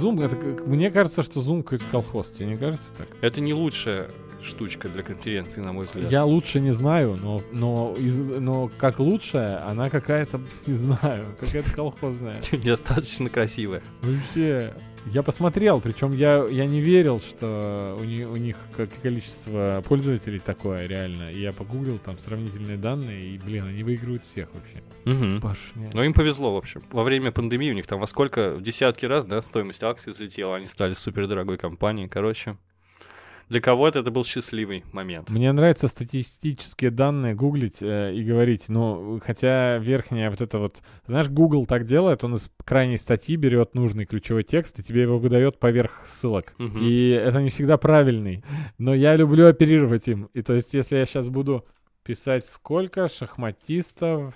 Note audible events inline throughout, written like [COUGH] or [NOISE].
Zoom, это, мне кажется, что Zoom какой-то колхоз. Тебе не кажется так? Это не лучшая штучка для конференции, на мой взгляд. Я лучше не знаю, но, но, из- но как лучшая, она какая-то, [LAUGHS] не знаю, какая-то колхозная. [LAUGHS] Недостаточно красивая. Вообще, я посмотрел, причем я, я не верил, что у, ни- у них количество пользователей такое реально. И я погуглил там сравнительные данные, и, блин, они выигрывают всех вообще. Мгм. Башня. Но им повезло, в общем. Во время пандемии у них там во сколько, в десятки раз, да, стоимость акций взлетела, они стали супер дорогой компанией. Короче, для кого-то это был счастливый момент. Мне нравится статистические данные гуглить э, и говорить, ну, хотя верхняя вот это вот... Знаешь, Google так делает, он из крайней статьи берет нужный ключевой текст и тебе его выдает поверх ссылок. Мгм. И это не всегда правильный. Но я люблю оперировать им. И то есть, если я сейчас буду писать, сколько шахматистов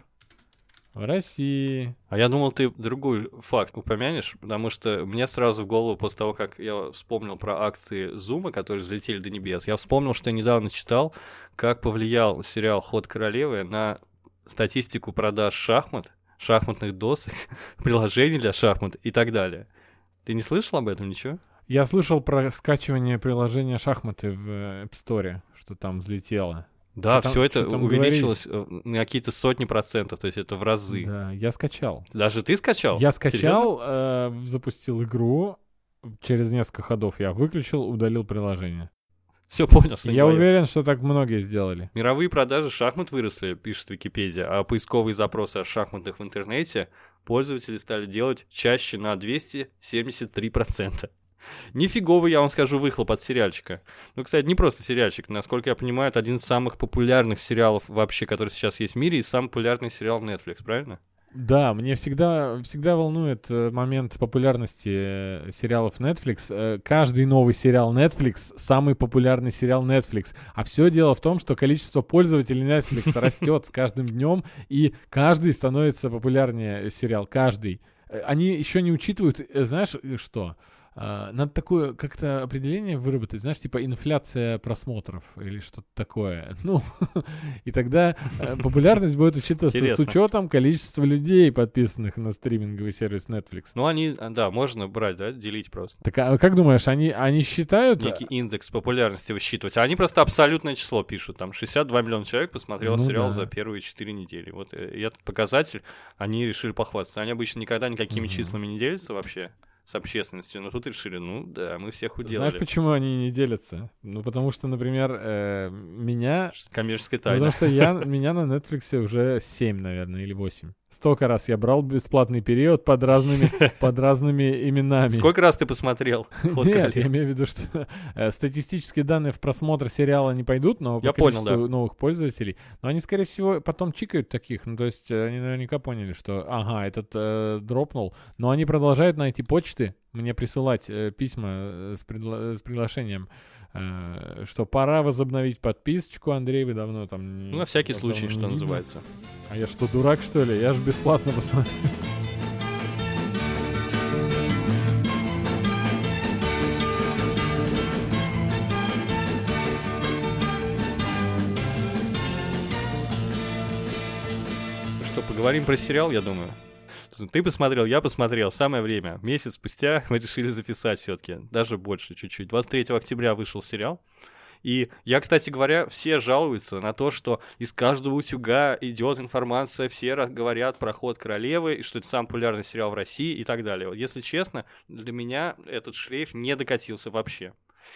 в России... А я думал, ты другой факт упомянешь, потому что мне сразу в голову после того, как я вспомнил про акции Зума, которые взлетели до небес, я вспомнил, что я недавно читал, как повлиял сериал «Ход королевы» на статистику продаж шахмат, шахматных досок, [LAUGHS] приложений для шахмат и так далее. Ты не слышал об этом ничего? Я слышал про скачивание приложения шахматы в App Store, что там взлетело. Да, Что там- все это увеличилось э, на какие-то сотни процентов, то есть это в разы. Да, я скачал. Даже ты скачал? Я Серьезно? скачал, э, запустил игру, через несколько ходов я выключил, удалил приложение. Все понял, что Я уверен, что так многие сделали. Мировые продажи шахмат выросли, пишет Википедия, а поисковые запросы о шахматах в интернете пользователи стали делать чаще на 273%. Нифиговый, я вам скажу, выхлоп от сериальчика. Ну, кстати, не просто сериальчик. Насколько я понимаю, это один из самых популярных сериалов вообще, который сейчас есть в мире, и самый популярный сериал Netflix, правильно? Да, мне всегда, всегда волнует э, момент популярности э, сериалов Netflix. Э, каждый новый сериал Netflix — самый популярный сериал Netflix. А все дело в том, что количество пользователей Netflix [LAUGHS] растет с каждым днем, и каждый становится популярнее сериал, каждый. Они еще не учитывают, знаешь, что? А, Надо такое как-то определение выработать, знаешь, типа инфляция просмотров или что-то такое. [LAUGHS] Ну, и тогда э, популярность будет учитываться с Интересно. учетом количества людей, подписанных на стриминговый сервис Netflix. Ну, они, а, да, можно брать, да, делить просто. Так а как думаешь, они, они считают... Некий индекс популярности высчитывать. А они просто абсолютное число пишут. Там 62 миллиона человек посмотрел Ну сериал да. за первые 4 недели. Вот э, и этот показатель они решили похвастаться. Они обычно никогда никакими Мгм. числами не делятся вообще с общественностью. Но тут решили, ну да, мы всех Знаешь, уделали. почему они не делятся? Ну, потому что, например, э, меня... Коммерческая тайна. Потому что я, [LAUGHS] меня на Netflix уже 7, наверное, или 8. Столько раз я брал бесплатный период под разными, [LAUGHS] под разными именами. Сколько раз ты посмотрел? [LAUGHS] «Ход Нет, королевы»? я имею в виду, что э, статистические данные в просмотр сериала не пойдут, но Я понял, количеству новых пользователей. Но они, скорее всего, потом чикают таких. Ну, то есть э, они наверняка поняли, что, ага, этот э, дропнул. Но они продолжают на эти почты мне присылать э, письма э, с, предла- с приглашением, что пора возобновить подписочку. Андрей, вы давно там... Ну, на всякий случай, что не видно». называется. А я что, дурак, что ли? Я же бесплатно посмотрю. Ну Что, поговорим про сериал, я думаю. Ты посмотрел, я посмотрел, самое время. Месяц спустя [LAUGHS] мы решили записать все-таки, даже больше чуть-чуть. 23 октября вышел сериал. И я, кстати говоря, все жалуются на то, что из каждого утюга идет информация, все говорят про ход королевы, и что это самый популярный сериал в России и так далее. Вот если честно, для меня этот шлейф не докатился вообще.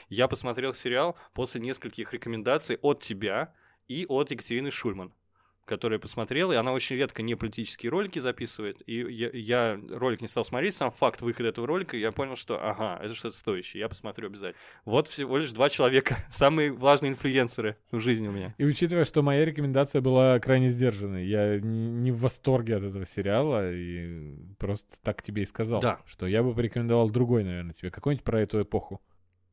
Я посмотрел сериал после нескольких рекомендаций от тебя и от Екатерины Шульман которую я посмотрел, и она очень редко не политические ролики записывает, и я, я ролик не стал смотреть, сам факт выхода этого ролика, я понял, что ага, это что-то стоящее, я посмотрю обязательно. Вот всего лишь два человека, [LAUGHS] самые важные инфлюенсеры в жизни у меня. И учитывая, что моя рекомендация была крайне сдержанной, я не в восторге от этого сериала и просто так тебе и сказал, Да. что я бы порекомендовал другой, наверное, тебе, какой-нибудь про эту эпоху.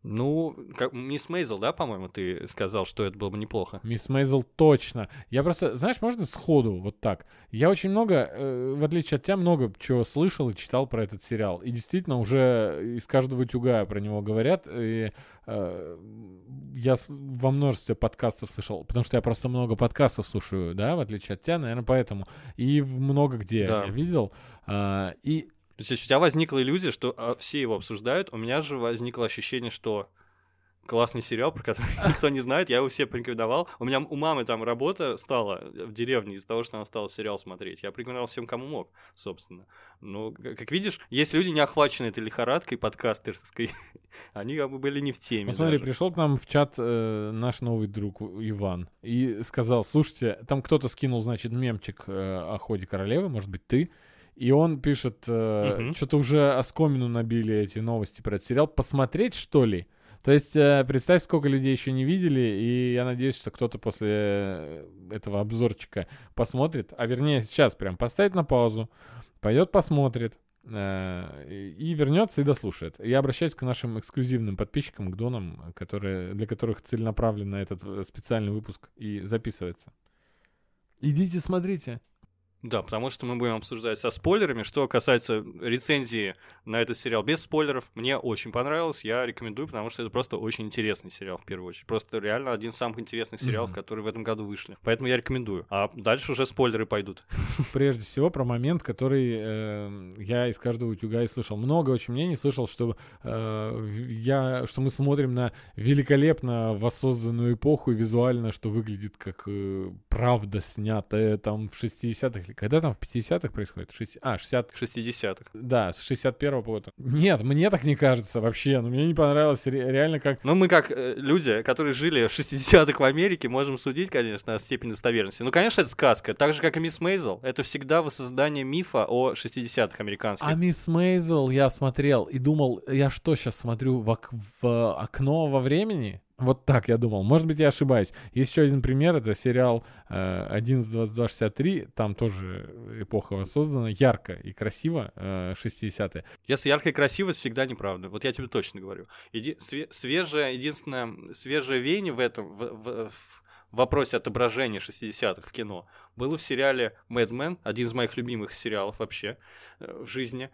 Ну, как Мисс Мейзел, да, по-моему, ты сказал, что это было бы неплохо. Мисс Мейзел точно. Я просто, знаешь, можно сходу вот так. Я очень много, э, в отличие от тебя, много чего слышал и читал про этот сериал. И действительно уже из каждого утюга про него говорят. И, э, я во множестве подкастов слышал, потому что я просто много подкастов слушаю, да, в отличие от тебя, наверное, поэтому. И много где Да. я видел. А, и То есть у тебя возникла иллюзия, что а, все его обсуждают, у меня же возникло ощущение, что классный сериал, про который [LAUGHS] никто не знает, я его все порекомендовал. У меня у мамы там работа стала в деревне из-за того, что она стала сериал смотреть. Я порекомендовал всем, кому мог, собственно. Но, как видишь, есть люди, не охваченные этой лихорадкой подкастерской. [LAUGHS] Они как бы были не в теме. Ну, смотри, пришел к нам в чат э, наш новый друг Иван и сказал, слушайте, там кто-то скинул, значит, мемчик э, о ходе королевы, может быть, ты. И он пишет, э, угу. что-то уже оскомину набили эти новости про этот сериал. Посмотреть, что ли? То есть э, представь, сколько людей еще не видели, и я надеюсь, что кто-то после э, этого обзорчика посмотрит, а вернее сейчас прям поставит на паузу, пойдет посмотрит, э, и вернется и дослушает. Я обращаюсь к нашим эксклюзивным подписчикам, к донам, которые, для которых целенаправленно этот специальный выпуск и записывается. Идите, смотрите. Да, потому что мы будем обсуждать со спойлерами. Что касается рецензии на этот сериал без спойлеров, мне очень понравилось. Я рекомендую, потому что это просто очень интересный сериал, в первую очередь. Просто реально один из самых интересных сериалов, mm-hmm. которые в этом году вышли. Поэтому я рекомендую. А дальше уже спойлеры пойдут. [LAUGHS] Прежде всего, про момент, который э, я из каждого утюга и слышал. Много очень мнений слышал, что, э, я, что мы смотрим на великолепно воссозданную эпоху и визуально, что выглядит как э, правда снятая там в 60-х когда там в 50-х происходит? 60... А, 60... 60-х. Да, с 61-го года. Нет, мне так не кажется вообще. Но мне не понравилось реально как... Ну, мы как э, люди, которые жили в 60-х в Америке, можем судить, конечно, о степени достоверности. Ну, конечно, это сказка. Так же, как и Мисс Мейзел. Это всегда воссоздание мифа о 60-х американских. А Мисс Мейзел я смотрел и думал, я что сейчас смотрю в, в окно во времени? Вот так я думал. Может быть, я ошибаюсь. Есть еще один пример. Это сериал э, 11.22.63. Там тоже эпоха воссоздана. Ярко и красиво. Э, 60-е. Если ярко и красиво, всегда неправда. Вот я тебе точно говорю. Еди... Све... Свежее, единственное, свежее веяние в этом, в, в, в вопросе отображения 60-х в кино было в сериале Mad Men, один из моих любимых сериалов вообще э, в жизни.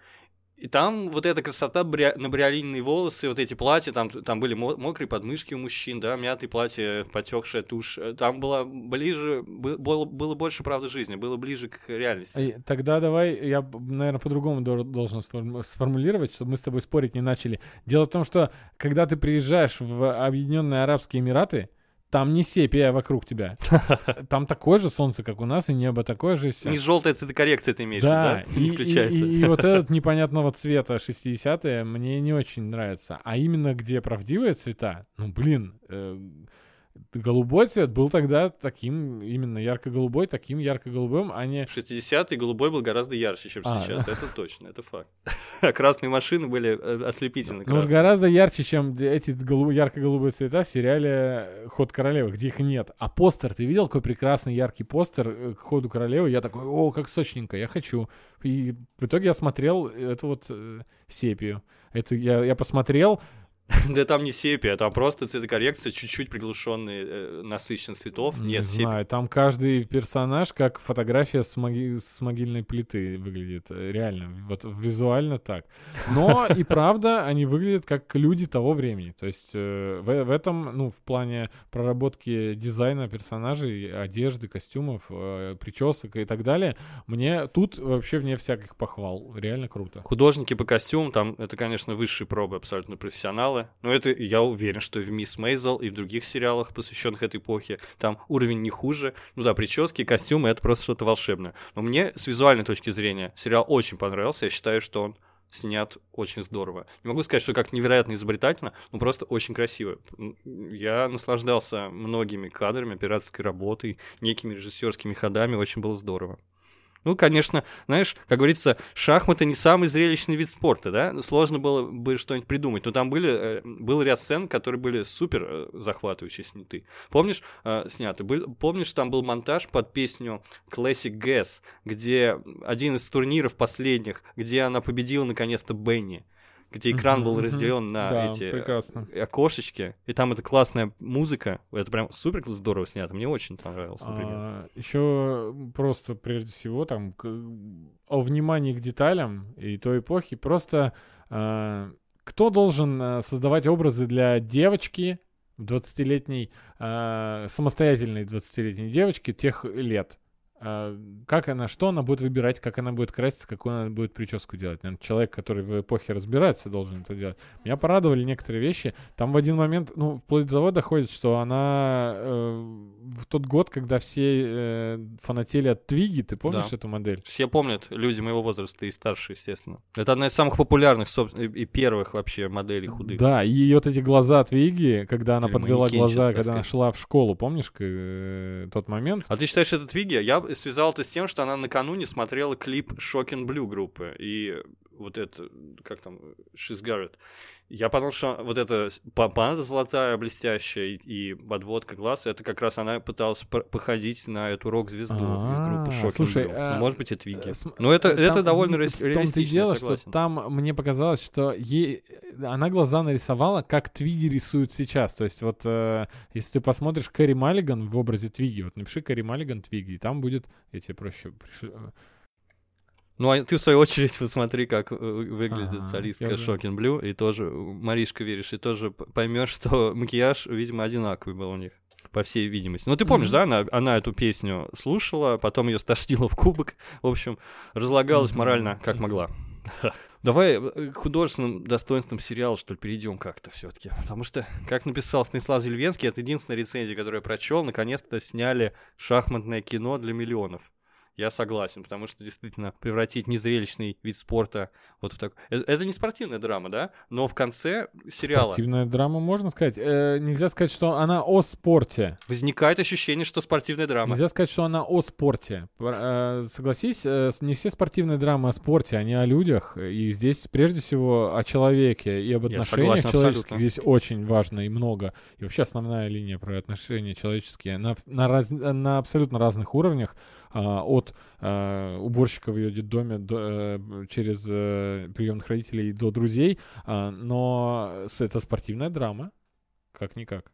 И там вот эта красота, бря... набриолинные волосы, вот эти платья, там, там были мокрые подмышки у мужчин, да, мятые платья, потекшая тушь. Там было ближе, было, было больше правды жизни, было ближе к реальности. Тогда давай, я, наверное, по-другому должен сформулировать, чтобы мы с тобой спорить не начали. Дело в том, что когда ты приезжаешь в Объединенные Арабские Эмираты, там не сепия вокруг тебя. [LAUGHS] Там такое же солнце, как у нас, и небо такое же все. Не желтая цветокоррекция ты имеешь, да? да? И, включается. И, и, и вот этот [LAUGHS] непонятного цвета 60-е мне не очень нравится. А именно где правдивые цвета, ну блин, э, голубой цвет был тогда таким, именно ярко-голубой, таким ярко-голубым, а не... 60-й голубой был гораздо ярче, чем а, сейчас, да? это точно, это факт. А [LAUGHS] красные машины были э, ослепительно Ну, гораздо ярче, чем эти голуб... ярко-голубые цвета в сериале «Ход королевы», где их нет. А постер, ты видел, какой прекрасный яркий постер э, к «Ходу королевы»? Я такой, о, как сочненько, я хочу. И в итоге я смотрел эту вот э, сепию. Это я, я посмотрел, [LAUGHS] Да там не сепия, там просто цветокоррекция, чуть-чуть приглушенный э, насыщенность цветов. Не Нет, знаю, там каждый персонаж как фотография с, моги... с могильной плиты выглядит. Э, реально, вот визуально так. Но [LAUGHS] и правда, они выглядят как люди того времени. То есть э, в, в этом, ну, в плане проработки дизайна персонажей, одежды, костюмов, э, причесок и так далее, мне тут вообще вне всяких похвал. Реально круто. Художники по костюмам, там, это, конечно, высшие пробы, абсолютно профессионалы сериалы. Но это я уверен, что и в Мисс Мейзел, и в других сериалах, посвященных этой эпохе, там уровень не хуже. Ну да, прически, костюмы — это просто что-то волшебное. Но мне с визуальной точки зрения сериал очень понравился. Я считаю, что он снят очень здорово. Не могу сказать, что как невероятно изобретательно, но просто очень красиво. Я наслаждался многими кадрами, операторской работой, некими режиссерскими ходами, очень было здорово. Ну, конечно, знаешь, как говорится, шахматы не самый зрелищный вид спорта, да? Сложно было бы что-нибудь придумать. Но там были, э, был ряд сцен, которые были супер э, захватывающие сняты. Помнишь, э, сняты? Был, помнишь, там был монтаж под песню Classic Gas, где один из турниров последних, где она победила наконец-то Бенни где экран был разделен на да, эти прекрасно. окошечки, и там эта классная музыка, это прям супер здорово снято, мне очень понравилось, например. А, еще просто прежде всего там к, о внимании к деталям и той эпохи, просто а, кто должен а, создавать образы для девочки, 20-летней, а, самостоятельной 20-летней девочки тех лет? А, как она, что она будет выбирать, как она будет краситься, какую она будет прическу делать. Наверное, человек, который в эпохе разбирается, должен это делать. Меня порадовали некоторые вещи. Там в один момент, ну, вплоть до того доходит, что она э, в тот год, когда все э, фанатели от Твиги, ты помнишь Да. эту модель? Все помнят, люди моего возраста и старше, естественно. Это одна из самых популярных, собственно, и первых вообще моделей худых. Да, и вот эти глаза Твиги, когда она Или подвела глаза, когда она шла в школу, помнишь э, тот момент? А ты считаешь, это Твиги? Я связал это с тем, что она накануне смотрела клип Shocking Blue группы. И вот это, как там, It. Я подумал, что вот эта помада золотая, блестящая, и, и подводка глаз, это как раз она пыталась походить на эту рок-звезду из группы Shocking слушай, а, Ну, может быть, это. Э, см- Но это, э, это довольно ре- реалистично, дело, что там мне показалось, что ей она глаза нарисовала, как Твиги рисуют сейчас. То есть вот э, если ты посмотришь Кэрри Маллиган в образе Твиги, вот напиши Кэрри Маллиган Твиги, и там будет, я тебе проще пришлю. Ну, а ты, в свою очередь, [LAUGHS] посмотри, как э, выглядит солистка Shocking Blue, и тоже, э, Маришка, веришь, и тоже поймешь, что [LAUGHS] макияж, видимо, одинаковый был у них, по всей видимости. Ну, ты помнишь, Мгм. да, она, она эту песню слушала, потом ее стошнило в кубок, в общем, разлагалась Мгм, морально, как могла. [LAUGHS] Давай э, к художественным достоинствам сериала, что ли, перейдем как-то все-таки. Потому что, как написал Станислав Зельвенский, это единственная рецензия, которую я прочел, наконец-то сняли шахматное кино для миллионов. Я согласен, потому что действительно превратить незрелищный вид спорта вот в так... Э, Это не спортивная драма, да? Но в конце сериала Спортивная драма, можно сказать. Э, нельзя сказать, что она о спорте. возникает ощущение, что спортивная драма. Нельзя сказать, что она о спорте. Э, Согласись, э, не все спортивные драмы о спорте, они о людях. И здесь прежде всего о человеке и об отношениях согласен человеческих. абсолютно. Здесь очень важно и много. И вообще основная линия про отношения человеческие на, на, раз- на абсолютно разных уровнях. А, от а, уборщика в ее детдоме до, э, через э, приемных родителей до друзей. А, но это спортивная драма. Как-никак.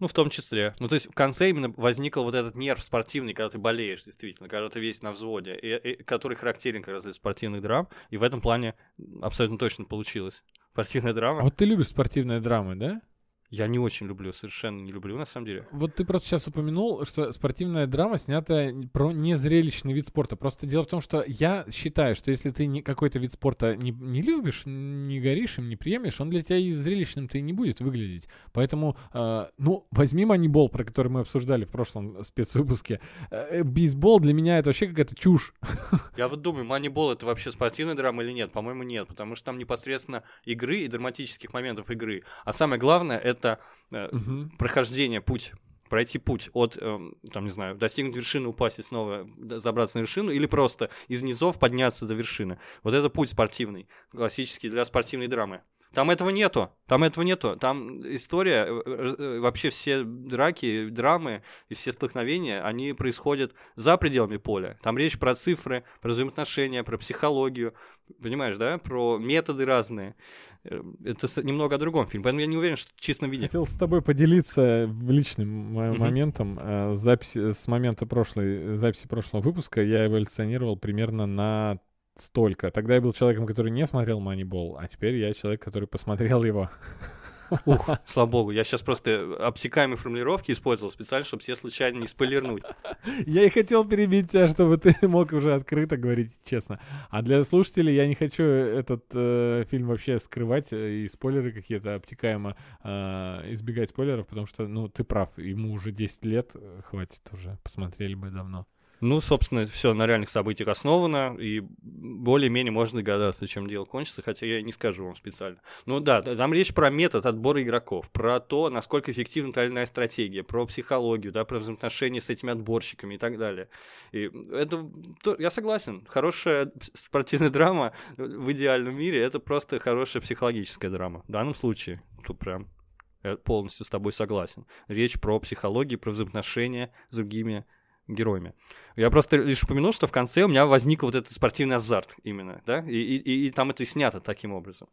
Ну, в том числе. Ну, то есть в конце именно возникл вот этот нерв спортивный, когда ты болеешь, действительно, когда ты весь на взводе, и, и- который характерен как раз для спортивных драм, и в этом плане абсолютно точно получилось. Спортивная драма. А вот ты любишь спортивные драмы, да? Я не очень люблю, совершенно не люблю, на самом деле. Вот ты просто сейчас упомянул, что спортивная драма снята про незрелищный вид спорта. Просто дело в том, что я считаю, что если ты не, какой-то вид спорта не, не любишь, не горишь им, не приемлешь, он для тебя и зрелищным-то и не будет выглядеть. Поэтому, э, ну, возьми манибол, про который мы обсуждали в прошлом спецвыпуске. Э, бейсбол для меня это вообще какая-то чушь. [LAUGHS] Я вот думаю, Moneyball это вообще спортивная драма или нет? По-моему, нет, потому что там непосредственно игры и драматических моментов игры. А самое главное это э, Мгм. прохождение, путь пройти путь от, эм, там, не знаю, достигнуть вершины, упасть и снова забраться на вершину, или просто из низов подняться до вершины. Вот это путь спортивный, классический для спортивной драмы. Там этого нету, там этого нету. Там история, э, э, вообще все драки, драмы и все столкновения, они происходят за пределами поля. Там речь про цифры, про взаимоотношения, про психологию, понимаешь, да, про методы разные. Э, Это немного о другом фильме, поэтому я не уверен, что в чистом виде. Хотел с тобой поделиться личным моментом. Э, Записи, с момента прошлой, записи прошлого выпуска я эволюционировал примерно на столько. Тогда я был человеком, который не смотрел Moneyball, а теперь я человек, который посмотрел его. [LAUGHS] Ух, слава богу, я сейчас просто обсекаемые формулировки использовал специально, чтобы все случайно не спойлернуть. Я и хотел перебить тебя, чтобы ты [LAUGHS] мог уже открыто говорить честно. А для слушателей я не хочу этот э, фильм вообще скрывать э, и спойлеры какие-то обтекаемо э, избегать спойлеров, потому что, ну, ты прав, ему уже 10 лет, э, хватит уже, посмотрели бы давно. Ну, собственно, все на реальных событиях основано, и более-менее можно догадаться, чем дело кончится, хотя я не скажу вам специально. Ну да, там речь про метод отбора игроков, про то, насколько эффективна та или иная стратегия, про психологию, да, про взаимоотношения с этими отборщиками и так далее. И это, то- я согласен, хорошая спортивная драма в идеальном мире, это просто хорошая психологическая драма. В данном случае, тут прям я полностью с тобой согласен. Речь про психологию, про взаимоотношения с другими героями. Я просто лишь упомянул, что в конце у меня возник вот этот спортивный азарт именно, да, и, и, и- и там это и снято таким образом.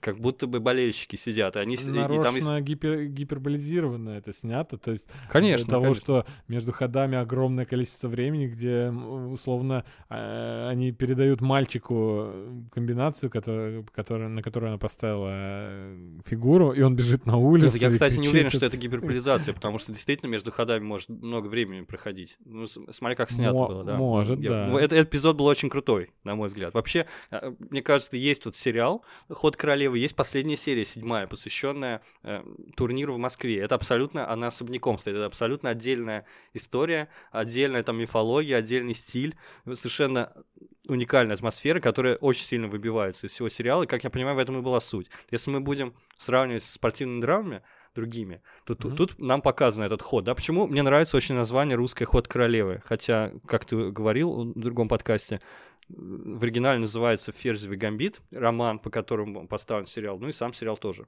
Как будто бы болельщики сидят, и они... с- и- и там Нарочно гипер- гиперболизированно это снято, то есть Конечно, Для того, конечно. что между ходами огромное количество времени, где условно э, они передают мальчику комбинацию, которая, которая, на которую она поставила э, фигуру, и он бежит на улицу. Я, и кстати, не кричит уверен, что это- гиперболизация, потому что действительно между ходами может много времени проходить. Ну, смотри, как [LAUGHS] снято Мо- было, да. может, Я- да. это- этот эпизод был очень крутой, на мой взгляд. Вообще, э, мне кажется, есть вот сериал «Ход королевы», есть последняя серия, седьмая, посвященная э, турниру в Москве. Это абсолютно, она особняком стоит, это абсолютно отдельная история, отдельная там мифология, отдельный стиль, совершенно уникальная атмосфера, которая очень сильно выбивается из всего сериала, и, как я понимаю, в этом и была суть. Если мы будем сравнивать с спортивными драмами, другими, то ту- Мгм. тут нам показан этот ход. Да, почему мне нравится очень название «Русская ход королевы», хотя, как ты говорил в другом подкасте, в оригинале называется «Ферзевый гамбит», роман, по которому поставлен сериал, ну и сам сериал тоже.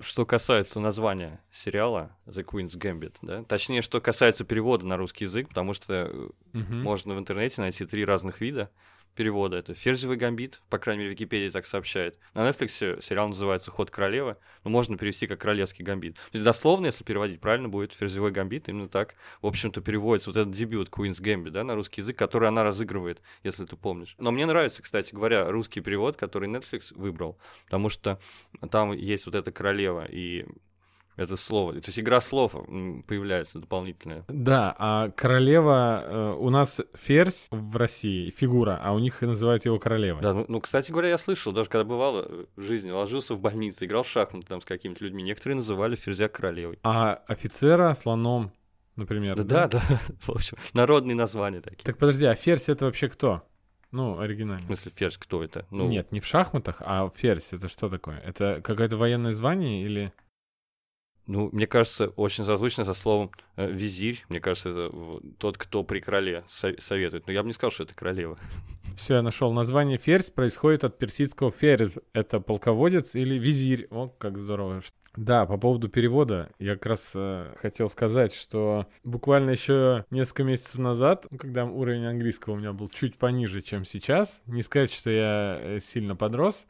Что касается названия сериала The Queen's Gambit, да, точнее, что касается перевода на русский язык, потому что э, Мгм. можно в интернете найти три разных вида перевода. Это «Ферзевый гамбит», по крайней мере, Википедия так сообщает. На Netflix сериал называется «Ход королевы», но можно перевести как «Королевский гамбит». То есть дословно, если переводить правильно, будет «Ферзевой гамбит», именно так, в общем-то, переводится вот этот дебют Queen's Gambit, да, на русский язык, который она разыгрывает, если ты помнишь. Но мне нравится, кстати говоря, русский перевод, который Netflix выбрал, потому что там есть вот эта королева, и это слово, то есть игра слов появляется дополнительная. Да, а королева... э, у нас ферзь в России, фигура, а у них называют его королевой. Да, ну, ну, кстати говоря, я слышал, даже когда бывало э, в жизни, ложился в больнице, играл в шахматы там с какими-то людьми, некоторые называли ферзя королевой. А офицера слоном, например. Да, да, да, [LAUGHS] в общем, народные названия такие. Так подожди, а ферзь это вообще кто? Ну, В оригинально. смысле, ферзь кто это? Ну, Нет, не в шахматах, а ферзь это что такое? Это какое-то военное звание или... Ну, мне кажется, очень созвучно со словом э, визирь. Мне кажется, это тот, кто при короле со- советует. Но я бы не сказал, что это королева. [LAUGHS] Все, я нашел. Название ферзь происходит от персидского ферзь. Это полководец или визирь. О, как здорово. Да, по поводу перевода, я как раз э, хотел сказать, что буквально еще несколько месяцев назад, ну, когда уровень английского у меня был чуть пониже, чем сейчас, не сказать, что я э, сильно подрос,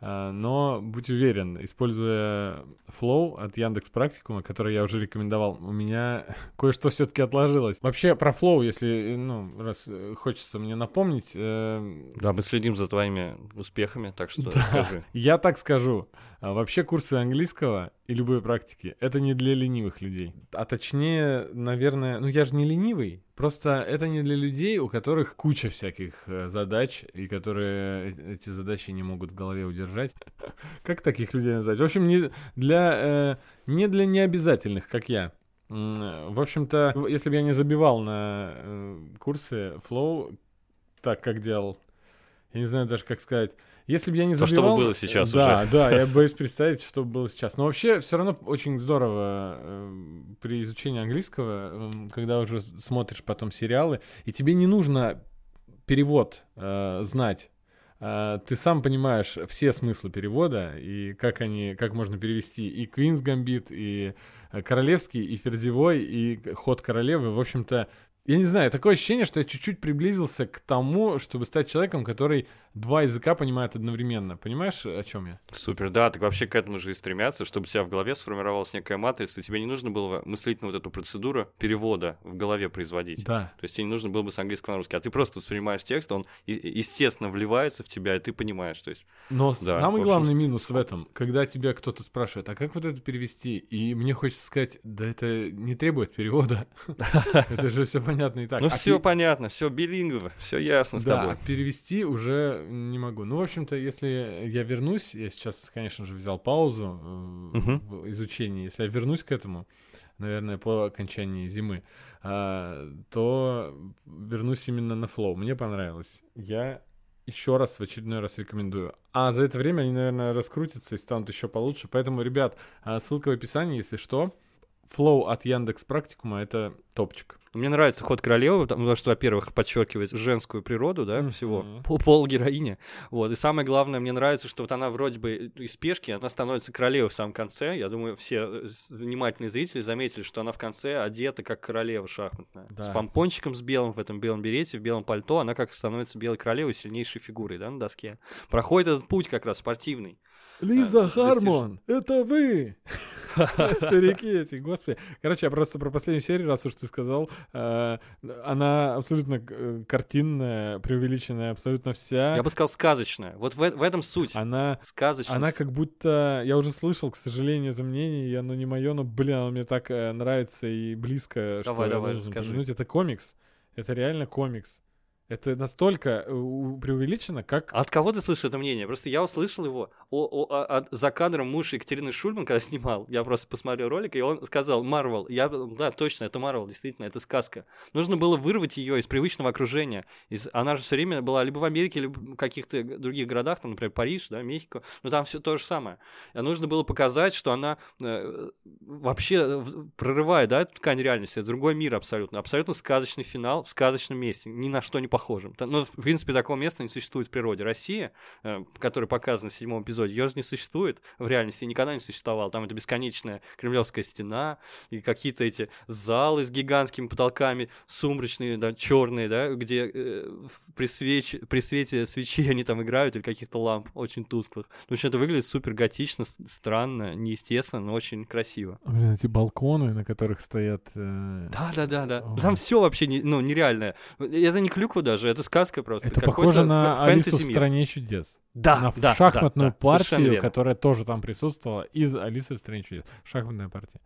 но будь уверен, используя Flow от Яндекс Практикума, который я уже рекомендовал, у меня [LAUGHS] кое-что все-таки отложилось. Вообще про Flow, если, э, ну, раз э, хочется мне напомнить, э, Да, мы следим за твоими успехами, так что [LAUGHS] Да. скажи. я так скажу. А Вообще курсы английского и любой практики — это не для ленивых людей. А точнее, наверное, ну я же не ленивый, просто это не для людей, у которых куча всяких э, задач, и которые э- эти задачи не могут в голове удержать. [LAUGHS] Как таких людей назвать? В общем, не для, э, не для необязательных, как я. М, В общем-то, если бы я не забивал на э, курсы Flow так, как делал, я не знаю даже, как сказать, если бы я не То, что бы забивал... было сейчас да, уже. Да, я [LAUGHS] боюсь представить, что бы было сейчас. Но вообще, все равно очень здорово э, при изучении английского, э, когда уже смотришь потом сериалы, и тебе не нужно перевод э, знать. Э, ты сам понимаешь все смыслы перевода и как они, как можно перевести и Queen's Gambit, и э, Королевский, и Ферзевой, и Ход Королевы. В общем-то, я не знаю, такое ощущение, что я чуть-чуть приблизился к тому, чтобы стать человеком, который два языка понимает одновременно. Понимаешь, о чем я? Супер, да, так вообще к этому же и стремятся, чтобы у тебя в голове сформировалась некая матрица, и тебе не нужно было мыслительно вот эту процедуру перевода в голове производить. Да. То есть тебе не нужно было бы с английского на русский, а ты просто воспринимаешь текст, он естественно вливается в тебя, и ты понимаешь. То есть, Но Да, самый общем, главный минус в этом, когда тебя кто-то спрашивает, а как вот это перевести? И мне хочется сказать, да это не требует перевода. [LAUGHS] Это же все понятно и так. ну А все понятно, все билингово, все ясно с тобой. а перевести уже не могу. Ну, в общем-то, если я вернусь, я сейчас, конечно же, взял паузу э, Мгм. в изучении. Если я вернусь к этому, наверное, по окончании зимы, а, то вернусь именно на флоу. Мне понравилось. Я еще раз, в очередной раз рекомендую. А за это время они, наверное, раскрутятся и станут еще получше. Поэтому, ребят, а, ссылка в описании, если что. Флоу от Яндекс Практикума — это топчик. Мне нравится ход королевы, потому что, во-первых, подчеркивает женскую природу, да, всего, Мгм. пол, героини. Вот. И самое главное, мне нравится, что вот она вроде бы из пешки, она становится королевой в самом конце. Я думаю, все э, занимательные зрители заметили, что она в конце одета как королева шахматная. Да. С помпончиком с белым в этом белом берете, в белом пальто. Она как становится белой королевой, сильнейшей фигурой, да, на доске. Проходит этот путь как раз спортивный. Лиза А, Хармон, это вы! [LAUGHS] Старики эти, господи. Короче, я просто про последнюю серию, раз уж ты сказал, э, она абсолютно э, картинная, преувеличенная, абсолютно вся. Я бы сказал, сказочная. Вот в, э- в этом суть. Она, Сказочность. она как будто... Я уже слышал, к сожалению, это мнение, и оно не мое, но, блин, оно мне так нравится и близко, что Давай, я давай, должен расскажи. упомянуть. Это комикс Это реально комикс. Это настолько э, преувеличено, как... А От кого ты слышишь это мнение? Просто я услышал его о, о- о- от- за кадром муж Екатерины Шульман, когда снимал. Я просто посмотрел ролик, и он сказал, Марвел. Я, да, точно, это Марвел, действительно, это сказка. Нужно было вырвать ее из привычного окружения. Из, она же все время была либо в Америке, либо в каких-то других городах, там, например, Париж, да, Мехико. Но там все то же самое. А нужно было показать, что она э, вообще в- прорывает, да, эту ткань реальности. Это другой мир абсолютно. Абсолютно сказочный финал в сказочном месте. Ни на что не похожим. Ну, в принципе, такого места не существует в природе. Россия, э, которая показана в седьмом эпизоде, ее же не существует в реальности, никогда не существовало. Там это бесконечная кремлевская стена, и какие-то эти залы с гигантскими потолками, сумрачные, да, черные, да, где э, при, свеч- при свете свечей они там играют, или каких-то ламп очень тусклых. В общем, это выглядит супер готично, странно, неестественно, но очень красиво. Блин, эти балконы, на которых стоят... э, Да, да, да, да. О. Там все вообще не, ну, нереальное. Это не клюква даже, это сказка просто. Это похоже на Алису в. «Стране чудес». Да, на да, шахматную да, да, партию, которая тоже там присутствовала, из Алисы в «Стране чудес». Шахматная партия.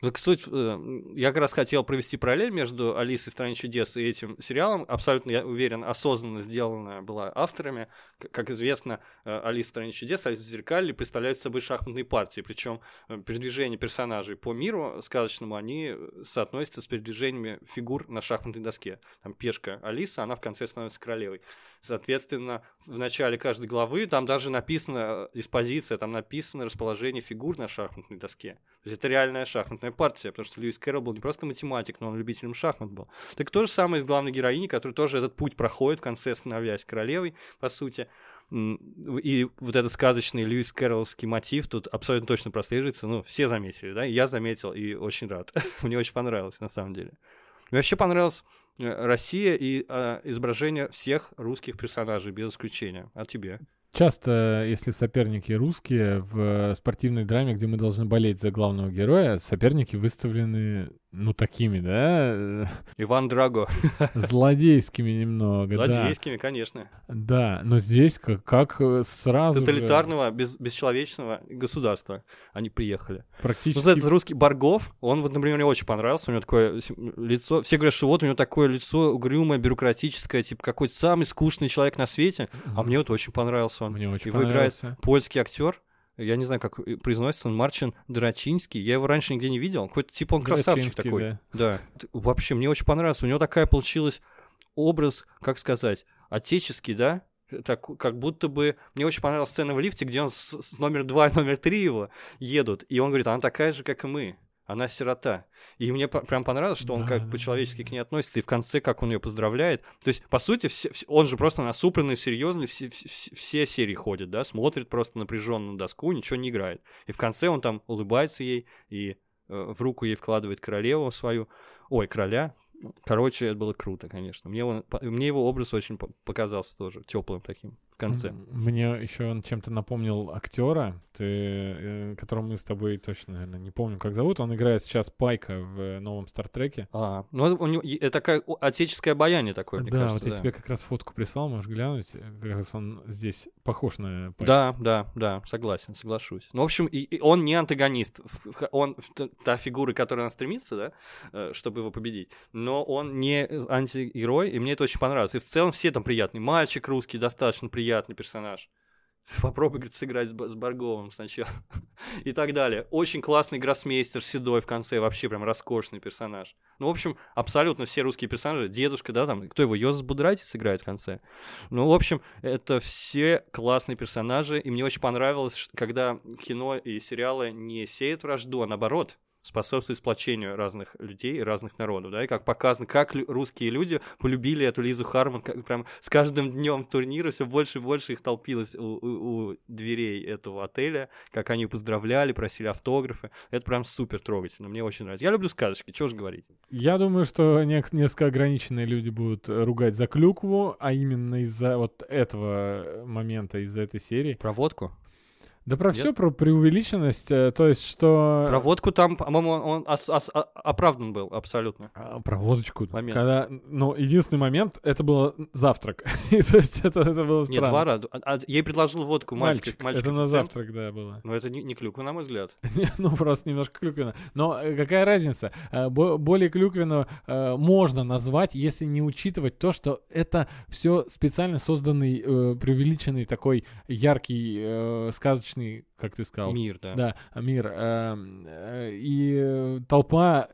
Так суть, э, я как раз хотел провести параллель между Алисой стране чудес и этим сериалом. Абсолютно, я уверен, осознанно сделанная была авторами. Как известно, э, Алиса стране чудес, Алиса в зеркале представляют собой шахматные партии. Причем передвижения персонажей по миру сказочному, они э, соотносятся с передвижениями фигур на шахматной доске. Там пешка Алиса, она в конце становится королевой. Соответственно, в начале каждой главы там даже написана э, диспозиция, там написано расположение фигур на шахматной доске. То есть это реальная шахматная партия, потому что Льюис Кэрролл был не просто математик, но он любителем шахмат был. Так то же самое с главной героиней, которая тоже этот путь проходит, в конце становясь королевой, по сути. И вот этот сказочный Льюис Кэрролловский мотив тут абсолютно точно прослеживается. Ну, все заметили, да? Я заметил и очень рад. [LAUGHS] Мне очень понравилось, на самом деле. Мне вообще понравилась э, Россия и э, изображение всех русских персонажей, без исключения. А тебе? Часто, если соперники русские в спортивной драме, где мы должны болеть за главного героя, соперники выставлены, ну, такими, да, [LAUGHS] Иван Драго. злодейскими немного, да. Злодейскими, конечно. Да, но здесь как, как э, сразу же Тоталитарного, без, бесчеловечного государства они приехали. Ну, практически... вот этот русский Баргов, он вот, например, мне очень понравился, у него такое лицо, все говорят, что вот у него такое лицо угрюмое, бюрократическое, типа какой-то самый скучный человек на свете, а мне вот очень понравился он. Мне очень Его играет понравился. польский актер, я не знаю, как произносится он, Марчин Драчинский. Я его раньше нигде не видел. Какой-то типа он красавчик такой. да. Да. Вообще, мне очень понравился. У него такая получилась образ, как сказать, отеческий, да? Так, как будто бы... Мне очень понравилась сцена в лифте, где он с, с номер два и номер три его едут. И он говорит, она такая же, как и мы. Она сирота. И мне прям понравилось, что он Да, как да, по-человечески да. к ней относится, и в конце, как он ее поздравляет. То есть, по сути, все, он же просто насупленный, серьезный, все, все, все серии ходит, да, смотрит просто напряженно на доску, ничего не играет. И в конце он там улыбается ей и э, в руку ей вкладывает королеву свою, ой, короля. Короче, это было круто, конечно. Мне, он, мне его образ очень по- показался тоже теплым таким конце. Мне еще он чем-то напомнил актера, ты, э, которого мы с тобой точно, наверное, не помню, как зовут. Он играет сейчас Пайка в э, новом Стартреке. А, ну, у него, это такое о- отеческое обаяние такое, мне да, кажется. вот я да. тебе как раз фотку прислал, можешь глянуть. Э, Как раз он здесь похож на Пайка. Да, да, да, согласен, соглашусь. Ну, в общем, и, и он не антагонист. Он та фигура, к которой она стремится, да, чтобы его победить. Но он не антигерой, и мне это очень понравилось. И в целом все там приятные. Мальчик русский, достаточно приятный персонаж. Попробуй, говорит, сыграть с, с Барговым сначала. [LAUGHS] И так далее. Очень классный гроссмейстер седой в конце, вообще прям роскошный персонаж. Ну, в общем, абсолютно все русские персонажи. Дедушка, да, там, кто его, Йозеф Будрайтис играет в конце. Ну, в общем, это все классные персонажи, и мне очень понравилось, когда кино и сериалы не сеют вражду, а наоборот, способствует сплочению разных людей и разных народов, да, и как показано, как русские люди полюбили эту Лизу Харман, как прям с каждым днем турнира все больше и больше их толпилось у, у- у дверей этого отеля, как они поздравляли, просили автографы, это прям супер трогательно, мне очень нравится. Я люблю сказочки, чего же говорить. Я думаю, что несколько ограниченные люди будут ругать за клюкву, а именно из-за вот этого момента, из-за этой серии. Про водку? Да про Нет? все, про преувеличенность, э, то есть что... Про водку там, по-моему, он ос- ос- оправдан был абсолютно. А, Про водочку. Момент. Когда, ну, единственный момент, это было завтрак. [LAUGHS] И то есть это, это было Нет, странно. два раза. А- ей предложил водку мальчик. Мальчик, мальчик это на завтрак, да, было. Но это не, не клюква, на мой взгляд. [LAUGHS] Ну, просто немножко клюквенно. Но э, какая разница? Э, бо- Более клюквенно можно назвать, если не учитывать то, что это все специально созданный, преувеличенный такой яркий, э, сказочный, как ты сказал, Мир, да. Да, мир. эм, э, И толпа,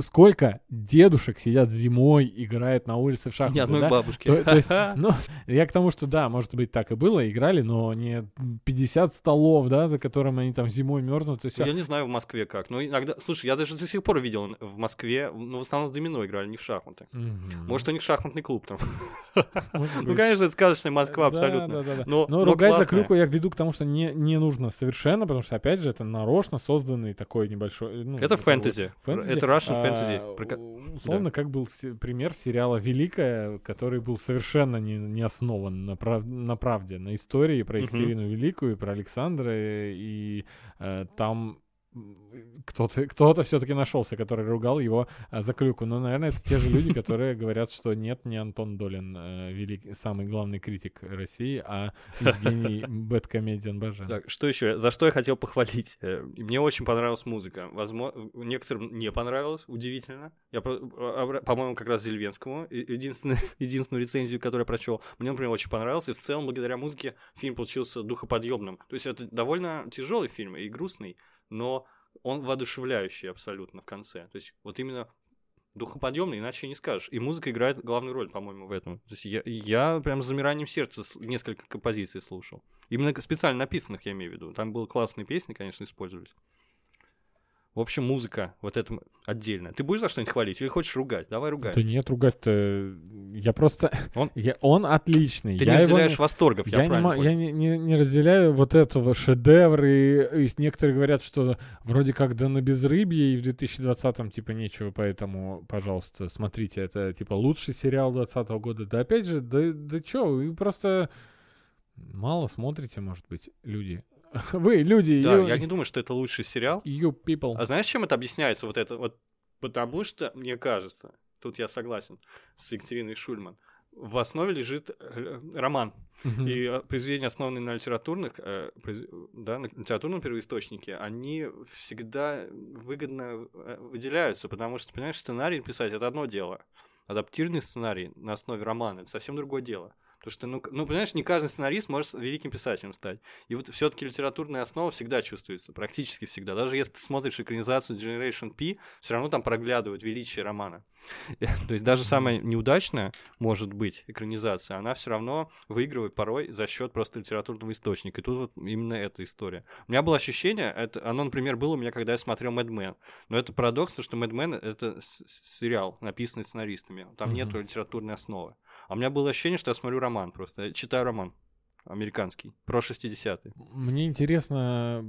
сколько дедушек сидят зимой, играют на улице в Ни шахматы, одной да? бабушки. То, то есть, [LAUGHS] ну, я к тому, что да, может быть, так и было, играли, но не 50 столов, да, за которым они там зимой мерзнут, и все. Я не знаю в Москве как. Но иногда, слушай, я даже до сих пор видел в Москве, ну, в основном в домино играли, не в шахматы. Может, у них шахматный клуб там. [LAUGHS] Ну, конечно, это сказочная Москва, абсолютно. Но, Но, но ругать за клюкву я веду к тому, что не, не нужно совершенно, потому что, опять же, это нарочно созданный такой небольшой... ну, Это фэнтези. фэнтези. Это Russian А, fantasy. Про Условно, как был пример сериала «Великая», который был совершенно не, не основан на, прав- на правде, на истории про. Екатерину Великую, про Александра, и э, там кто-то, кто-то все-таки нашелся, который ругал его а, за клюку. Но, наверное, это те же люди, которые говорят, что нет, не Антон Долин э, великий, самый главный критик России, а Евгений Бэткомедиан Бажен. Так, что еще? За что я хотел похвалить? Э, Мне очень понравилась музыка. Возможно, некоторым не понравилось, удивительно. Я, обра- по-моему, как раз Зельвенскому, [LAUGHS] единственную рецензию, которую я прочел, мне, например, очень понравился. И в целом, благодаря музыке, фильм получился духоподъемным. То есть это довольно тяжелый фильм и грустный, но он воодушевляющий абсолютно в конце. То есть вот именно духоподъемный, иначе не скажешь. И музыка играет главную роль, по-моему, в этом. То есть я, я прям с замиранием сердца несколько композиций слушал. Именно специально написанных, я имею в виду. Там были классные песни, конечно, использовались. В общем, музыка, вот это отдельно. Ты будешь за что-нибудь хвалить или хочешь ругать? Давай ругай. Да нет, ругать-то... Я просто... [LAUGHS] Он- Я- он отличный. Ты я не его разделяешь восторгов, я, Я, не, правильно мо- понял? я не, не, не разделяю вот этого шедевра, и, и некоторые говорят, что вроде как да на безрыбье, и в 2020-м типа нечего, поэтому, пожалуйста, смотрите, это типа лучший сериал 2020 года. Да опять же, да, да чё, вы просто мало смотрите, может быть, люди. Вы, люди, Да, you, я не думаю, что это лучший сериал. you people. А знаешь, чем это объясняется? Вот это вот потому что, мне кажется, тут я согласен с Екатериной Шульман, в основе лежит э, роман. Мгм. И э, произведения, основанные на литературных, э, да, на литературном первоисточнике, они всегда выгодно выделяются, потому что, понимаешь, сценарий писать — это одно дело. Адаптированный сценарий на основе романа — это совсем другое дело. Потому что, ну, ну, понимаешь, не каждый сценарист может великим писателем стать. И вот все таки литературная основа всегда чувствуется, практически всегда. Даже если ты смотришь экранизацию Generation P, все равно там проглядывает величие романа. [LAUGHS] То есть даже самая неудачная, может быть, экранизация, она все равно выигрывает порой за счет просто литературного источника. И тут вот именно эта история. У меня было ощущение, это, оно, например, было у меня, когда я смотрел Men. Но это парадокс, что Men — это сериал, написанный сценаристами. Там Мгм. нету литературной основы. А у меня было ощущение, что я смотрю роман просто. Я читаю роман американский, про 60-е. Мне интересно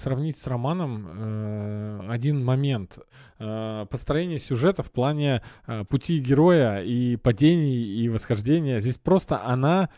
сравнить с романом э, один момент. Э, построение сюжета в плане э, пути героя и падений, и восхождения. Здесь просто она...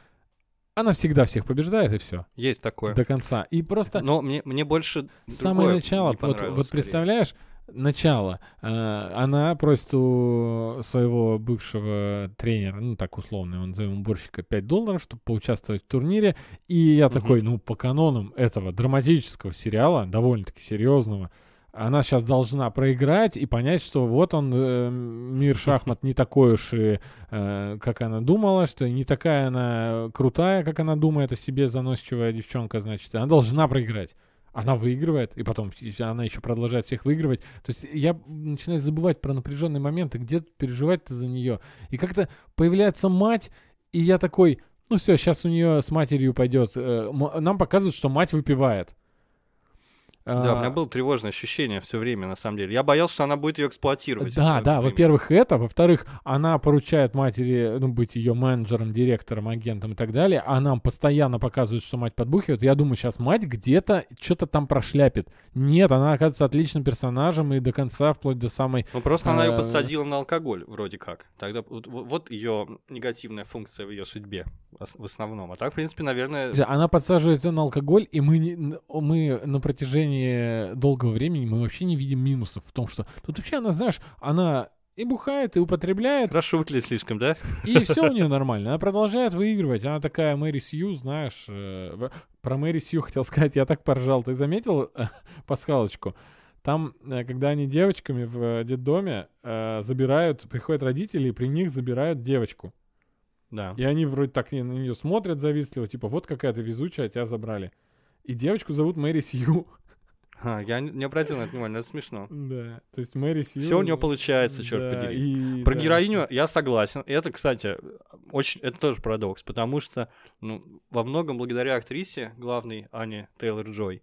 Она всегда всех побеждает, и все. Есть такое. До конца. И просто Но мне, мне больше с самого начала, вот, вот скорее. Начало. э, она просит у своего бывшего тренера, ну так условно, он назовем уборщика, 5 долларов, чтобы поучаствовать в турнире. И я Мгм. такой, ну, по канонам этого драматического сериала, довольно-таки серьезного, она сейчас должна проиграть и понять, что вот он, э, мир шахмат не такой уж и, э, как она думала, что не такая она крутая, как она думает о себе, заносчивая девчонка, значит, она должна проиграть. Она выигрывает, и потом она еще продолжает всех выигрывать. То есть я начинаю забывать про напряженные моменты, где переживать-то за нее. И как-то появляется мать, и я такой, ну все, сейчас у нее с матерью пойдет. э, Нам показывают, что мать выпивает. Да, у меня А, было тревожное ощущение все время, на самом деле. Я боялся, что она будет ее эксплуатировать. Да, да, во-первых, это, во-вторых, она поручает матери, ну, быть ее менеджером, директором, агентом и так далее, а нам постоянно показывают, что мать подбухивает. Я думаю, сейчас мать где-то что-то там прошляпит. Нет, она оказывается отличным персонажем и до конца, вплоть до самой... Ну, просто она ее э, подсадила на алкоголь, вроде как. Тогда вот, ее негативная функция в ее судьбе в основном. А так, в принципе, наверное... Она подсаживает ее на алкоголь, и мы, мы на протяжении долгого времени мы вообще не видим минусов в том, что... Тут вообще она, знаешь, она и бухает, и употребляет, выглядит слишком, да? И все у нее нормально. Она продолжает выигрывать. Она такая Мэри Сью, знаешь. э, Про Мэри Сью хотел сказать, я так поржал. Ты заметил э, пасхалочку? Там, э, когда они девочками в э, детдоме э, забирают, приходят родители, и при них забирают девочку. Да. И они вроде так на нее смотрят завистливо, типа, вот какая ты везучая, тебя забрали. И девочку зовут Мэри Сью. А, я не обратил на это внимания, это смешно. Да, то есть Мэри Сью... Все у нее получается, черт да, подери. и- Про да, героиню я согласен. И Это, кстати, очень, это тоже парадокс, потому что ну, во многом благодаря актрисе главной Ане Тейлор Джой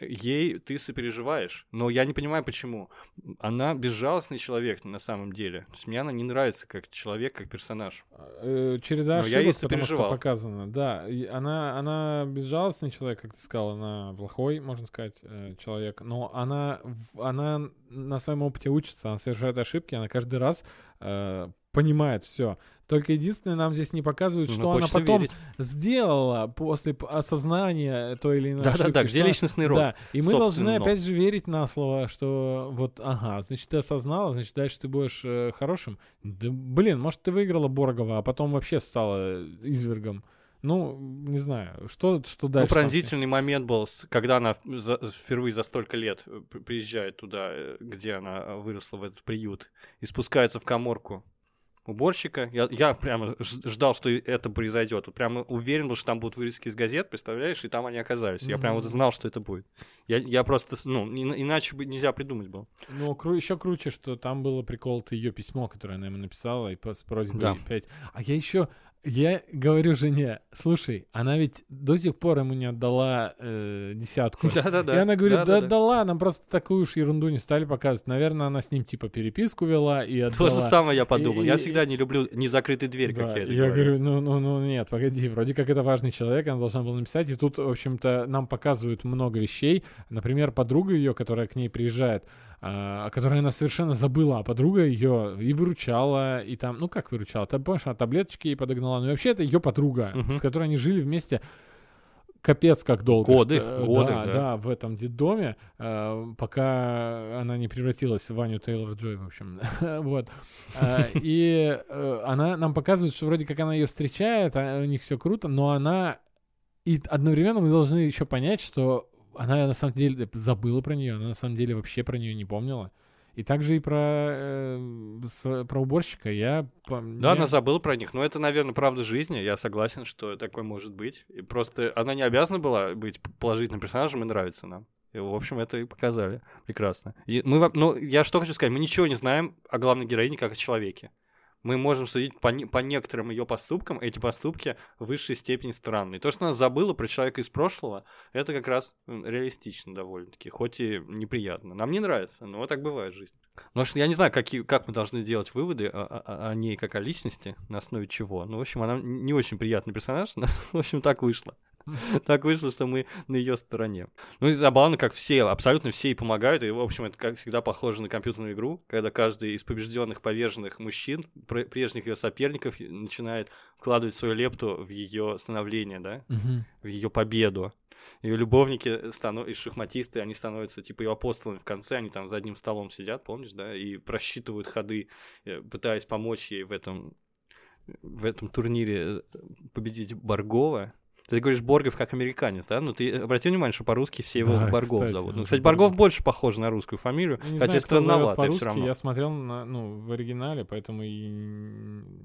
ей ты сопереживаешь. Но я не понимаю, почему. Она безжалостный человек на самом деле. То есть мне она не нравится как человек, как персонаж. Э, череда Но я ошибок, ей потому что сопереживал. показано. Да, она, она безжалостный человек, как ты сказал, она плохой, можно сказать, э, человек, но она, она на своем опыте учится, она совершает ошибки, она каждый раз э, понимает все. Только единственное, нам здесь не показывают, Ну, что она потом верить. сделала после осознания той или иной Да-да-да, ошибки, где что- личностный рост? Да, и мы должны опять же верить на слово, что вот, ага, значит, ты осознала, значит, дальше ты будешь э, хорошим. Да, блин, может, ты выиграла Боргова, а потом вообще стала извергом. Ну, не знаю, что, что Ну, дальше? там? пронзительный момент был, когда она за- впервые за столько лет э, при- приезжает туда, э, где она э, выросла, в этот приют, и спускается в коморку уборщика. Я, я прямо ждал, что это произойдет. Вот прямо уверен был, что там будут вырезки из газет, представляешь, и там они оказались. Я прям вот знал, что это будет. Я, я просто, ну, ин- иначе бы нельзя придумать было. Ну, кру- еще круче, что там было прикол, это ее письмо, которое она ему написала, и с просьбой Да. опять. А я еще, я говорю жене, слушай, она ведь до сих пор ему не отдала э, десятку. [LAUGHS] Да-да-да. И она говорит, да, да, Да-да-да. ладно, просто такую уж ерунду не стали показывать. Наверное, она с ним типа переписку вела и отдала. То же самое я подумал. Я всегда не люблю незакрытые двери, как я это я говорю. ну, ну, ну, нет, погоди, вроде как это важный человек, она должна была написать, и тут, в общем-то, нам показывают много вещей. Например, подруга ее, которая к ней приезжает, о которой она совершенно забыла, а подруга ее и выручала, и там, ну как выручала, ты помнишь, она таблеточки ей подогнала, ну вообще это ее подруга, Мгм. с которой они жили вместе капец как долго. Годы, что- годы, да, да. да, в этом детдоме, э, пока она не превратилась в Ваню Тейлор Джой, в общем. [LAUGHS] вот. А, И э, она нам показывает, что вроде как она ее встречает, а у них все круто, но она... И одновременно мы должны еще понять, что она на самом деле забыла про нее, она на самом деле вообще про нее не помнила. И также и про, э, с- про уборщика я... по- Да, я- она забыла про них. Но это, наверное, правда жизни. Я согласен, что такое может быть. И просто она не обязана была быть положительным персонажем и нравится нам. И, в общем, это и показали. Прекрасно. И мы, ну, я что хочу сказать. Мы ничего не знаем о главной героине как о человеке. Мы можем судить по, по некоторым ее поступкам. Эти поступки в высшей степени странные. То, что она забыла про человека из прошлого, это как раз реалистично довольно-таки, хоть и неприятно. Нам не нравится, но так бывает в жизни. Потому что я не знаю, какие, как мы должны делать выводы о, о- о ней как о личности, на основе чего. Ну, в общем, она не очень приятный персонаж, но, [LAUGHS] в общем, так вышло. [LAUGHS] Так вышло, что мы на ее стороне. Ну и забавно, как все, абсолютно все ей помогают. И, в общем, это, как всегда, похоже на компьютерную игру, когда каждый из побежденных, поверженных мужчин, пр- прежних ее соперников, начинает вкладывать свою лепту в ее становление, да, в ее победу. Ее любовники стану... и шахматисты, они становятся типа ее апостолами в конце, они там за одним столом сидят, помнишь, да, и просчитывают ходы, э, пытаясь помочь ей в этом, в этом турнире э, победить Баргова. Ты говоришь Боргов как американец, да? Ну, ты обрати внимание, что по-русски все его Да, Баргов кстати, зовут. Ну, он кстати, Баргов. больше похож на русскую фамилию, Я не хотя странновато все равно. Я смотрел на, ну, в оригинале, поэтому и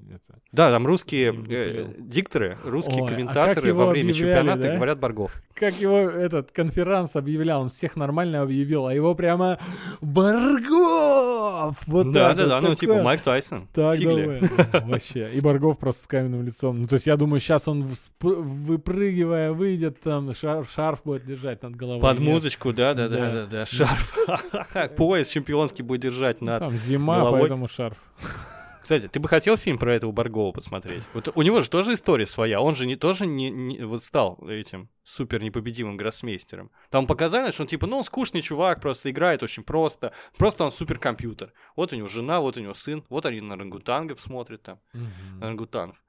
это. Да, там русские э, дикторы, русские Ой, а комментаторы его во время чемпионата да? говорят Баргов. как его этот конферанс объявлял, он всех нормально объявил, а его прямо Баргов! Вот да, да, да, ну такое. типа Майк Тайсон. Так, Фигли. Вообще. И Баргов просто с каменным лицом. Ну, то есть я думаю, сейчас он всп- выпрыгивая выйдет, там шарф, шарф будет держать над головой. Под музычку, да, да, да, Да. да, да, шарф. [LAUGHS] Пояс чемпионский будет держать Ну, над Там зима, головой. поэтому шарф. Кстати, ты бы хотел фильм про этого Баргова посмотреть? Вот у него же тоже история своя. Он же не тоже не, не- вот стал этим супер непобедимым гроссмейстером. Там показали, что он типа, ну он скучный чувак, просто играет очень просто. Просто он суперкомпьютер. Вот у него жена, вот у него сын, вот они на рангутангов смотрят там, на рангутангов.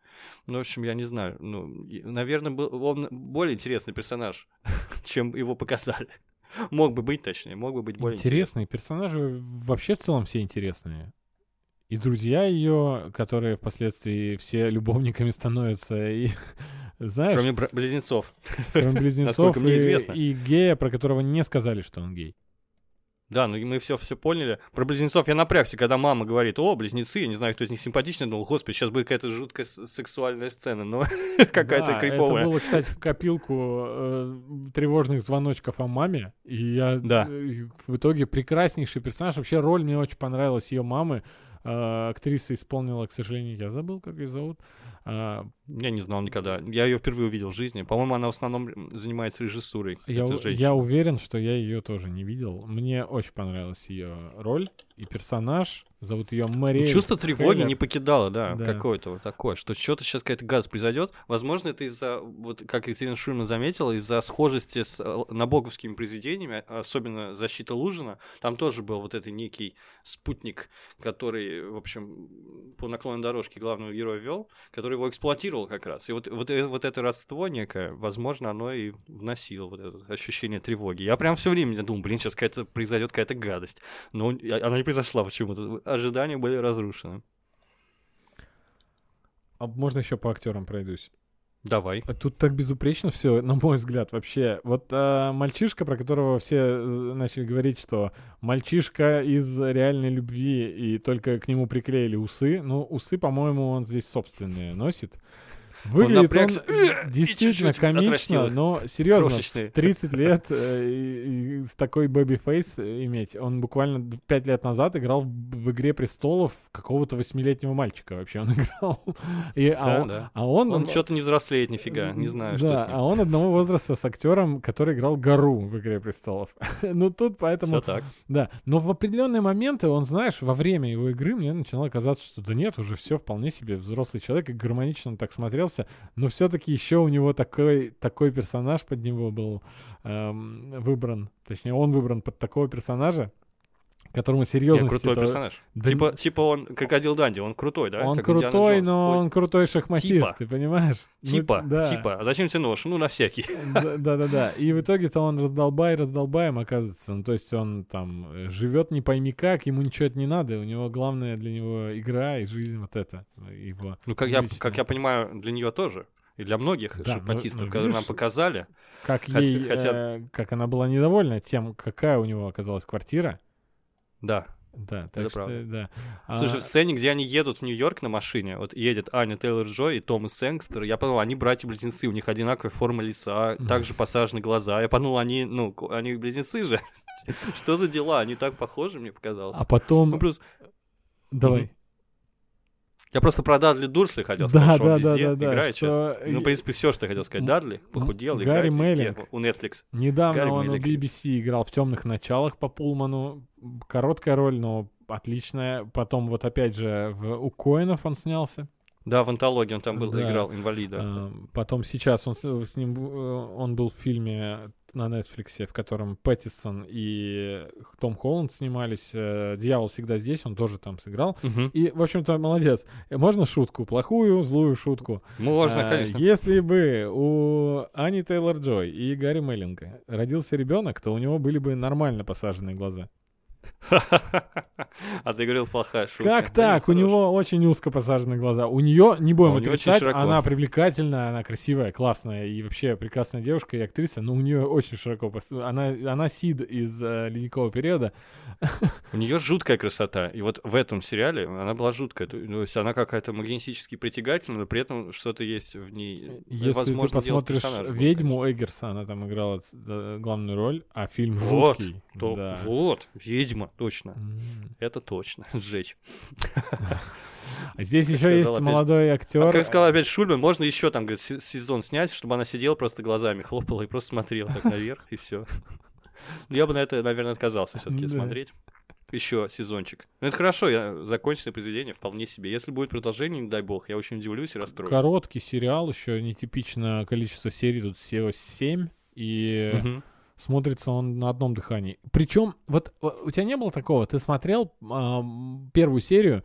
Ну, в общем, я не знаю. Ну, наверное, был, он более интересный персонаж, [LAUGHS] чем его показали. Мог бы быть, точнее, мог бы быть более интересный. Интересные персонажи вообще в целом все интересные. И друзья ее, которые впоследствии все [LAUGHS] любовниками становятся, и знаешь, Кроме близнецов. кроме [LAUGHS] близнецов мне и, известно. и гея, про которого не сказали, что он гей. Да, ну и мы все все поняли. Про близнецов я напрягся, когда мама говорит, о, близнецы, я не знаю, кто из них симпатичный, думал, господи, сейчас будет какая-то жуткая сексуальная сцена, но [LAUGHS] какая-то Да, криповая. Это было, кстати, в копилку э, тревожных звоночков о маме. И я Да. э, в итоге прекраснейший персонаж. Вообще роль мне очень понравилась ее мамы. Э, актриса исполнила, к сожалению, я забыл, как ее зовут. А, Я не знал никогда. Я ее впервые увидел в жизни. По-моему, она в основном занимается режиссурой. я, у- я уверен, что я ее тоже не видел. Мне очень понравилась ее роль и персонаж. Зовут ее Ну, Мариэль. Чувство тревоги Хеллер. не покидало, да, Да. какое-то вот такое, что что-то сейчас какая-то газ произойдет. Возможно, это из-за, вот как Екатерина Шульман заметила, из-за схожести с э, набоковскими произведениями, а- особенно «Защита Лужина». Там тоже был вот этот некий спутник, который, в общем, по наклонной дорожке главного героя вел, который его эксплуатировал как раз. И вот, вот, э- вот это родство некое, возможно, оно и вносило вот это ощущение тревоги. Я прям все время думал, блин, сейчас какая-то произойдет какая-то гадость. Но она не произошла почему-то. Ожидания были разрушены. А можно еще по актерам пройдусь? Давай. А Тут так безупречно все, на мой взгляд, вообще. Вот а, мальчишка, про которого все э, начали говорить, что мальчишка из реальной любви, и только к нему приклеили усы. Ну, усы, по-моему, он здесь собственные носит. Выглядит он, напрягся, «Э!» действительно чуть-чуть отрастил комично, но серьезно, Крошечные. 30 лет э, и- и с такой baby face иметь. Он буквально 5 лет назад играл в, в «Игре престолов» какого-то восьмилетнего мальчика вообще он [LAUGHS] играл. И, а, Да, он, да. а он, Он что-то не взрослеет нифига, не знаю, да, что с ним. а он одного возраста с актером, который играл Гару в «Игре престолов». [LAUGHS] ну тут поэтому... Все так. Да, но в определенные моменты он, знаешь, во время его игры мне начинало казаться, что да нет, уже все вполне себе взрослый человек, и гармонично он так смотрелся, но все-таки еще у него такой, такой персонаж под него был эм, выбран, точнее, он выбран под такого персонажа, которому серьезно... крутой персонаж. Да типа, типа он крокодил Данди, он крутой, да? он Как крутой, но ходит. он крутой шахматист, Типа. ты понимаешь? Ну, Типа, да. типа, а зачем тебе нож? Ну, на всякий. Да- Да-да-да. И в итоге-то он раздолбай, раздолбаем оказывается. Ну, то есть он там э, живет не пойми как, ему ничего это не надо. У него главное для него игра и жизнь вот это. Его. Ну, как я, как я понимаю, для нее тоже. И для многих Да, ну- шахматистов, ну, которые нам видишь, показали. Как ей, хотя- э, как она была недовольна тем, какая у него оказалась квартира. Да. Да, так Это что, правда. да. А, Слушай, в сцене, где они едут в Нью-Йорк на машине, вот едет Аня Тейлор-Джой и Томас Сэнгстер, я подумал, они братья-близнецы, у них одинаковая форма лица, также посажены глаза. Я подумал, они, ну, они близнецы же. [LAUGHS] Что за дела? Они так похожи, мне показалось. а потом... Ну, плюс, Давай. Мгм. Я просто про Дадли Дурсли хотел Да, сказать, что он да, да, везде да, да, играет сейчас. что, Ну, в принципе, все, что я хотел сказать. м- Дадли похудел, Гарри играет везде, Меллинг. у Netflix. Недавно Гарри он у Меллик. BBC играл в темных началах по Пулману. Короткая роль, но отличная. Потом вот опять же в, у Коинов он снялся. Да, в антологии он там был, Да. играл инвалида. А, потом сейчас он с, с ним э, он был в фильме на Netflix, в котором Пэттисон и Том Холланд снимались. э, Дьявол всегда здесь, он тоже там сыграл. Мгм. И, в общем-то, молодец. Э, Можно шутку? Плохую, злую шутку. Можно, А, конечно. Если бы у Ани Тейлор Джой и Гарри Меллинга родился ребенок, то у него были бы нормально посаженные глаза. А ты говорил плохая шутка. Как так? У него очень узко посажены глаза. У нее, не будем А отрицать, она привлекательная, она красивая, классная и вообще прекрасная девушка и актриса, но у нее очень широко Она, она Сид из э, ледникового периода. [LAUGHS] У нее жуткая красота. И вот в этом сериале она была жуткая. То есть она какая-то магнетически притягательная, но при этом что-то есть в ней. Если возможно, ты посмотришь «Ведьму» Эггерса, она там играла э, главную роль, а фильм Вот, жуткий. Да. Вот, ведьма, точно. М. Это точно. [LAUGHS] Сжечь. А Здесь еще есть опять- молодой А актер. как сказал опять Шульман, можно еще там, говорит, сезон снять, чтобы она сидела просто глазами, хлопала и просто смотрела так наверх, и все. Я бы на это, наверное, отказался все-таки смотреть. Еще сезончик. Ну, это хорошо, я законченное произведение вполне себе. Если будет продолжение, не дай бог, я очень удивлюсь и расстроюсь. Короткий сериал, еще нетипично количество серий, тут всего 7, и. Смотрится он на одном дыхании. Причем, вот э, у тебя не было такого, ты смотрел ам, первую серию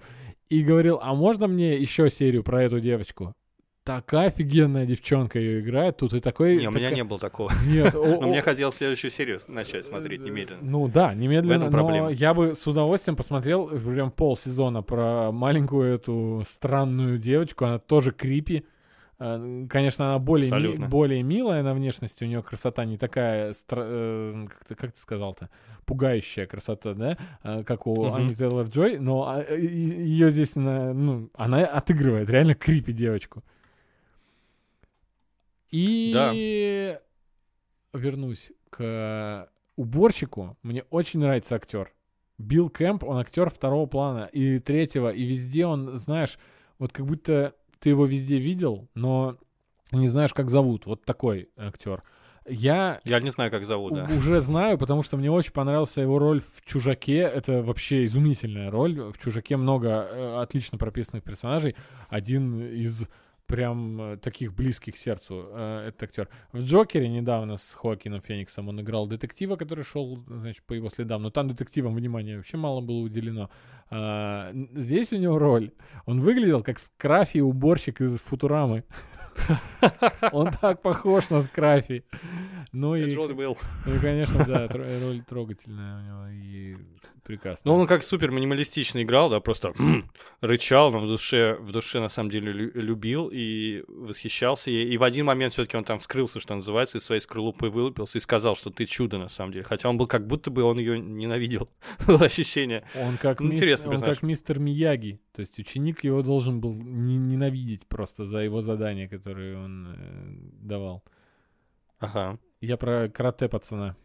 и говорил, а можно мне еще серию про эту девочку? Такая офигенная девчонка ее играет, тут и такой... Не, у меня не было такого. Нет, [LAUGHS] Но мне хотелось следующую серию начать смотреть немедленно. Ну да, немедленно, В этом проблема. я бы с удовольствием посмотрел прям полсезона про маленькую эту странную девочку, она тоже крипи. Э, Конечно, она более, ми- более милая на внешности, у нее красота не такая, стра- э, как, ты, как ты сказал-то, пугающая красота, да, э, как у Мгм. Ани Тейлор-Джой, но ее здесь, на- ну, она отыгрывает реально крипи девочку. И вернусь к уборщику. Мне очень нравится актер. Билл Кэмп, он актер второго плана и третьего, и везде он, знаешь, вот как будто ты его везде видел, но не знаешь, как зовут. Вот такой актер. Я Я не знаю, как зовут, да. уже знаю, потому что мне очень понравился его роль в «Чужаке». Это вообще изумительная роль. В «Чужаке» много э, отлично прописанных персонажей. Один из прям э, таких близких сердцу э, этот актер. В «Джокере» недавно с Хоакином Фениксом он играл детектива, который шел, значит, по его следам. Но там детективам внимания вообще мало было уделено. Н- здесь у него роль. Он выглядел как Скрафи уборщик из «Футурамы». [LAUGHS] Он так похож на Скрафи. Ну и, был. ну и, конечно, да, [LAUGHS] роль трогательная у него и прекрасная. Ну, он как супер минималистично играл, да, просто [CLEARS THROAT] рычал, но в душе, в душе на самом деле лю- любил и восхищался ей. И в один момент все-таки он там вскрылся, что называется, из своей скорлупы вылупился и сказал, что ты чудо на самом деле. Хотя он был как будто бы он ее ненавидел. [LAUGHS] Ощущение. Он как, Ну, мис- интересный он как мистер Мияги. То есть ученик его должен был не- ненавидеть просто за его задания, которые он э, давал. Ага. Я про карате пацана.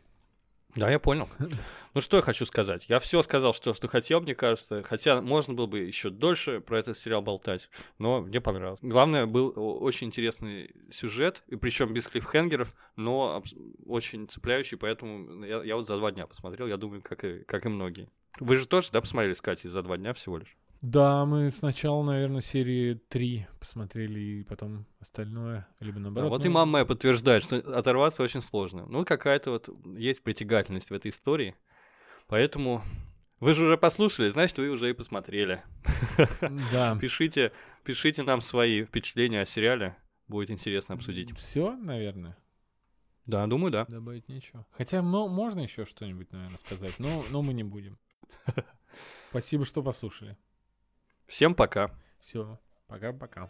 Да, я понял. Ну что я хочу сказать? Я все сказал, что, что хотел, мне кажется. Хотя можно было бы еще дольше про этот сериал болтать, но мне понравилось. Главное, был очень интересный сюжет, и причем без клиффхенгеров, но очень цепляющий, поэтому я, я вот за два дня посмотрел, я думаю, как и, как и многие. Вы же тоже, да, посмотрели с Катей за два дня всего лишь? Да, мы сначала, наверное, серии 3 посмотрели, и потом остальное, либо Да, наоборот. вот ну, и мама моя подтверждает, что оторваться очень сложно. Ну, какая-то вот есть притягательность в этой истории. Поэтому вы же уже послушали, значит, вы уже и посмотрели. [LAUGHS] Да. Пишите, пишите нам свои впечатления о сериале. Будет интересно обсудить. Все, наверное. Да, думаю, да. Добавить нечего. Хотя мо- можно еще что-нибудь, наверное, сказать, но, но мы не будем. [LAUGHS] Спасибо, что послушали. Всем пока. Все, пока-пока.